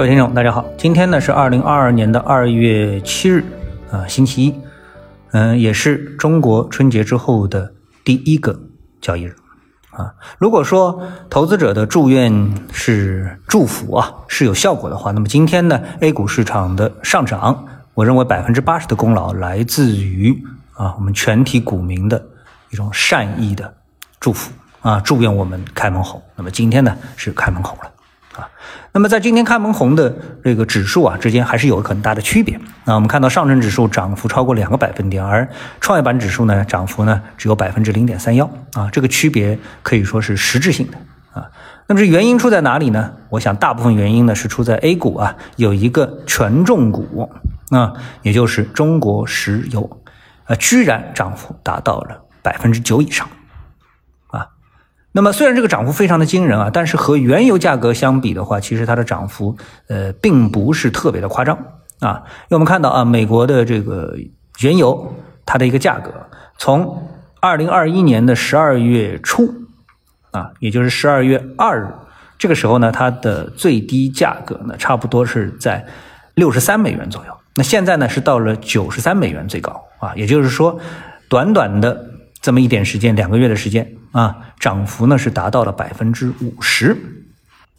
各位听众，大家好，今天呢是二零二二年的二月七日，啊，星期一，嗯，也是中国春节之后的第一个交易日，啊，如果说投资者的祝愿是祝福啊，是有效果的话，那么今天呢，A 股市场的上涨，我认为百分之八十的功劳来自于啊，我们全体股民的一种善意的祝福啊，祝愿我们开门红。那么今天呢是开门红了。啊，那么在今天开门红的这个指数啊之间还是有很大的区别。那我们看到上证指数涨幅超过两个百分点，而创业板指数呢涨幅呢只有百分之零点三幺啊，这个区别可以说是实质性的啊。那么这原因出在哪里呢？我想大部分原因呢是出在 A 股啊有一个权重股啊，也就是中国石油，呃，居然涨幅达到了百分之九以上。那么虽然这个涨幅非常的惊人啊，但是和原油价格相比的话，其实它的涨幅呃并不是特别的夸张啊。因为我们看到啊，美国的这个原油它的一个价格，从二零二一年的十二月初啊，也就是十二月二日这个时候呢，它的最低价格呢差不多是在六十三美元左右。那现在呢是到了九十三美元最高啊，也就是说短短的。这么一点时间，两个月的时间啊，涨幅呢是达到了百分之五十。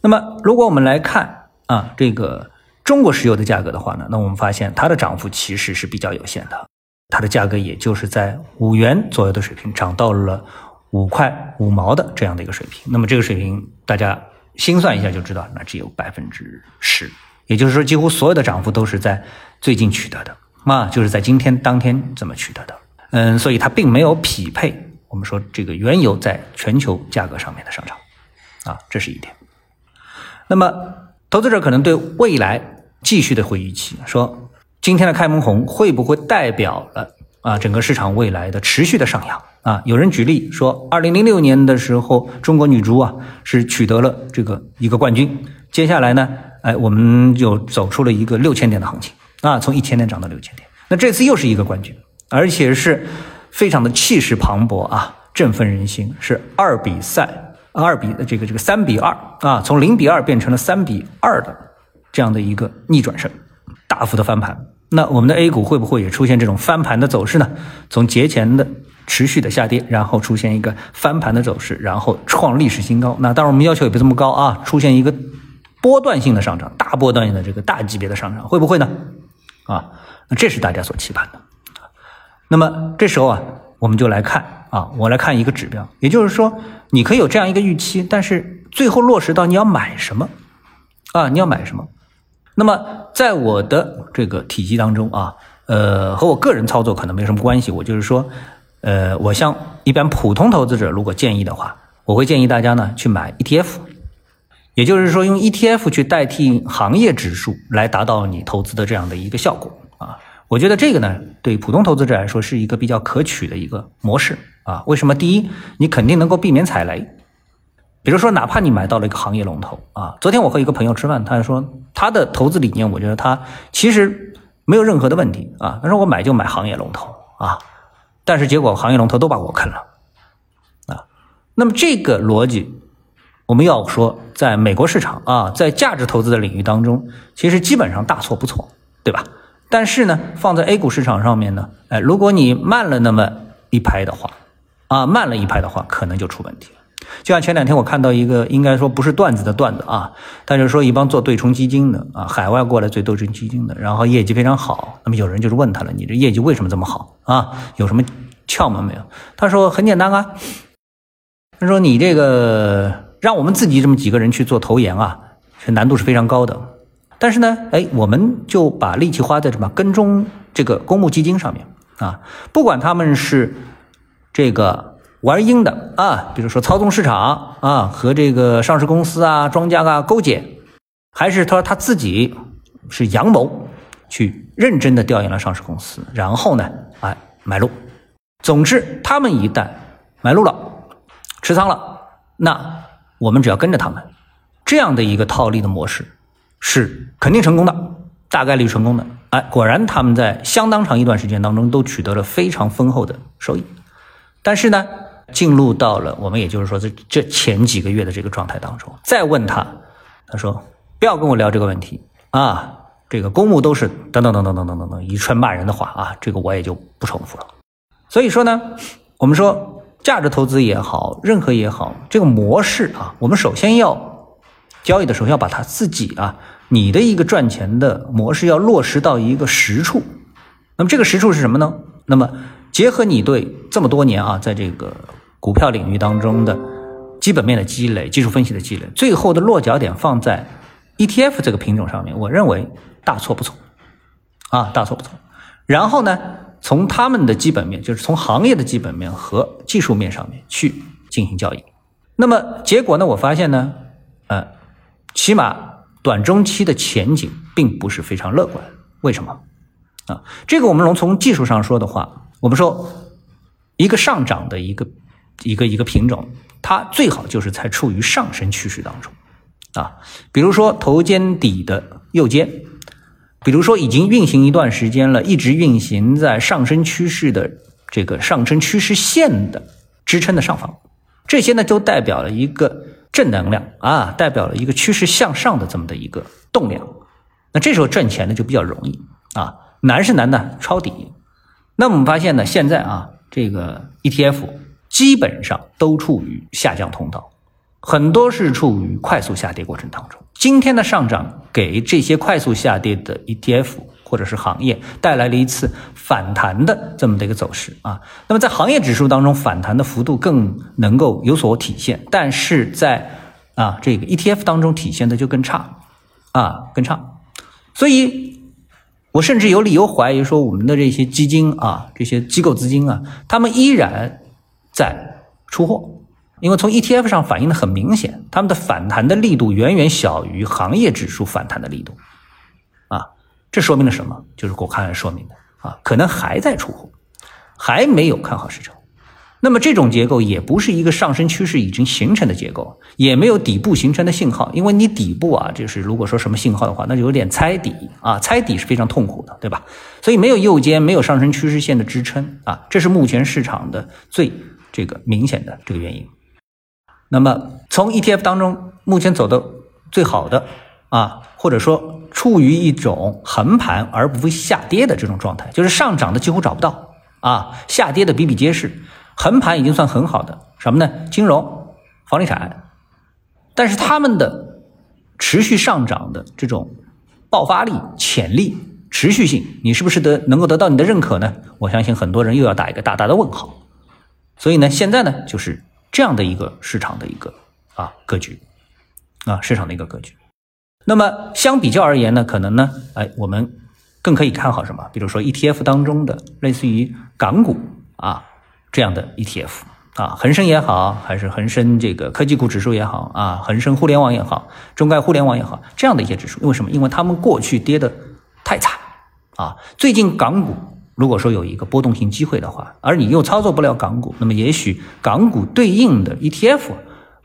那么，如果我们来看啊，这个中国石油的价格的话呢，那我们发现它的涨幅其实是比较有限的，它的价格也就是在五元左右的水平，涨到了五块五毛的这样的一个水平。那么这个水平大家心算一下就知道，那只有百分之十，也就是说，几乎所有的涨幅都是在最近取得的啊，就是在今天当天怎么取得的。嗯，所以它并没有匹配我们说这个原油在全球价格上面的上涨，啊，这是一点。那么投资者可能对未来继续的会预期，说今天的开门红会不会代表了啊整个市场未来的持续的上扬啊？有人举例说，二零零六年的时候，中国女足啊是取得了这个一个冠军，接下来呢，哎，我们就走出了一个六千点的行情啊，从一千点涨到六千点，那这次又是一个冠军。而且是非常的气势磅礴啊，振奋人心，是二比赛，二比这个这个三比二啊，从零比二变成了三比二的这样的一个逆转胜，大幅的翻盘。那我们的 A 股会不会也出现这种翻盘的走势呢？从节前的持续的下跌，然后出现一个翻盘的走势，然后创历史新高。那当然我们要求也不这么高啊，出现一个波段性的上涨，大波段性的这个大级别的上涨，会不会呢？啊，那这是大家所期盼的。那么这时候啊，我们就来看啊，我来看一个指标，也就是说，你可以有这样一个预期，但是最后落实到你要买什么啊？你要买什么？那么在我的这个体系当中啊，呃，和我个人操作可能没什么关系。我就是说，呃，我像一般普通投资者，如果建议的话，我会建议大家呢去买 ETF，也就是说用 ETF 去代替行业指数，来达到你投资的这样的一个效果。我觉得这个呢，对普通投资者来说是一个比较可取的一个模式啊。为什么？第一，你肯定能够避免踩雷。比如说，哪怕你买到了一个行业龙头啊，昨天我和一个朋友吃饭，他说他的投资理念，我觉得他其实没有任何的问题啊。他说我买就买行业龙头啊，但是结果行业龙头都把我坑了啊。那么这个逻辑，我们要说，在美国市场啊，在价值投资的领域当中，其实基本上大错不错，对吧？但是呢，放在 A 股市场上面呢，哎，如果你慢了那么一拍的话，啊，慢了一拍的话，可能就出问题了。就像前两天我看到一个，应该说不是段子的段子啊，他就说一帮做对冲基金的啊，海外过来做对冲基金的，然后业绩非常好。那么有人就是问他了，你这业绩为什么这么好啊？有什么窍门没有？他说很简单啊，他说你这个让我们自己这么几个人去做投研啊，这难度是非常高的。但是呢，哎，我们就把力气花在什么跟踪这个公募基金上面啊，不管他们是这个玩阴的啊，比如说操纵市场啊，和这个上市公司啊、庄家啊勾结，还是他说他自己是阳谋，去认真的调研了上市公司，然后呢，哎，买入。总之，他们一旦买入了、持仓了，那我们只要跟着他们，这样的一个套利的模式。是肯定成功的，大概率成功的。哎，果然他们在相当长一段时间当中都取得了非常丰厚的收益。但是呢，进入到了我们也就是说这这前几个月的这个状态当中，再问他，他说不要跟我聊这个问题，啊，这个公募都是等等等等等等等等一串骂人的话啊，这个我也就不重复了。所以说呢，我们说价值投资也好，任何也好，这个模式啊，我们首先要交易的时候要把它自己啊，你的一个赚钱的模式要落实到一个实处。那么这个实处是什么呢？那么结合你对这么多年啊，在这个股票领域当中的基本面的积累、技术分析的积累，最后的落脚点放在 ETF 这个品种上面，我认为大错不错啊，大错不错。然后呢，从他们的基本面，就是从行业的基本面和技术面上面去进行交易。那么结果呢，我发现呢，呃，起码短中期的前景并不是非常乐观。为什么？啊，这个我们能从技术上说的话，我们说一个上涨的一个一个一个品种，它最好就是在处于上升趋势当中啊。比如说头肩底的右肩，比如说已经运行一段时间了，一直运行在上升趋势的这个上升趋势线的支撑的上方，这些呢都代表了一个正能量啊，代表了一个趋势向上的这么的一个动量。那这时候赚钱呢就比较容易啊。难是难的抄底，那我们发现呢，现在啊，这个 ETF 基本上都处于下降通道，很多是处于快速下跌过程当中。今天的上涨给这些快速下跌的 ETF 或者是行业带来了一次反弹的这么的一个走势啊。那么在行业指数当中，反弹的幅度更能够有所体现，但是在啊这个 ETF 当中体现的就更差啊，更差，所以。我甚至有理由怀疑说，我们的这些基金啊，这些机构资金啊，他们依然在出货，因为从 ETF 上反映的很明显，他们的反弹的力度远远小于行业指数反弹的力度，这说明了什么？就是我看来说明的啊，可能还在出货，还没有看好市场。那么这种结构也不是一个上升趋势已经形成的结构，也没有底部形成的信号，因为你底部啊，就是如果说什么信号的话，那就有点猜底啊，猜底是非常痛苦的，对吧？所以没有右肩，没有上升趋势线的支撑啊，这是目前市场的最这个明显的这个原因。那么从 ETF 当中目前走的最好的啊，或者说处于一种横盘而不会下跌的这种状态，就是上涨的几乎找不到啊，下跌的比比皆是。横盘已经算很好的，什么呢？金融、房地产，但是他们的持续上涨的这种爆发力、潜力、持续性，你是不是得能够得到你的认可呢？我相信很多人又要打一个大大的问号。所以呢，现在呢就是这样的一个市场的一个啊格局啊市场的一个格局。那么相比较而言呢，可能呢，哎，我们更可以看好什么？比如说 ETF 当中的类似于港股啊。这样的 ETF 啊，恒生也好，还是恒生这个科技股指数也好啊，恒生互联网也好，中概互联网也好，这样的一些指数，为什么？因为他们过去跌的太惨啊。最近港股如果说有一个波动性机会的话，而你又操作不了港股，那么也许港股对应的 ETF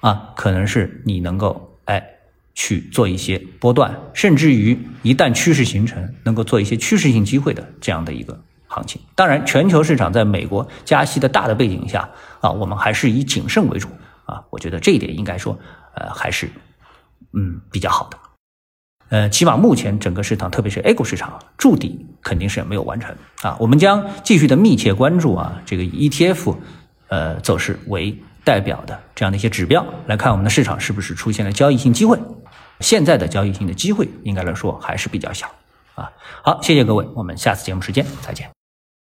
啊，可能是你能够哎去做一些波段，甚至于一旦趋势形成，能够做一些趋势性机会的这样的一个。行情当然，全球市场在美国加息的大的背景下啊，我们还是以谨慎为主啊。我觉得这一点应该说，呃，还是嗯比较好的。呃，起码目前整个市场，特别是 A 股市场筑底肯定是没有完成啊。我们将继续的密切关注啊，这个 ETF 呃走势为代表的这样的一些指标，来看我们的市场是不是出现了交易性机会。现在的交易性的机会应该来说还是比较小。啊，好，谢谢各位，我们下次节目时间再见。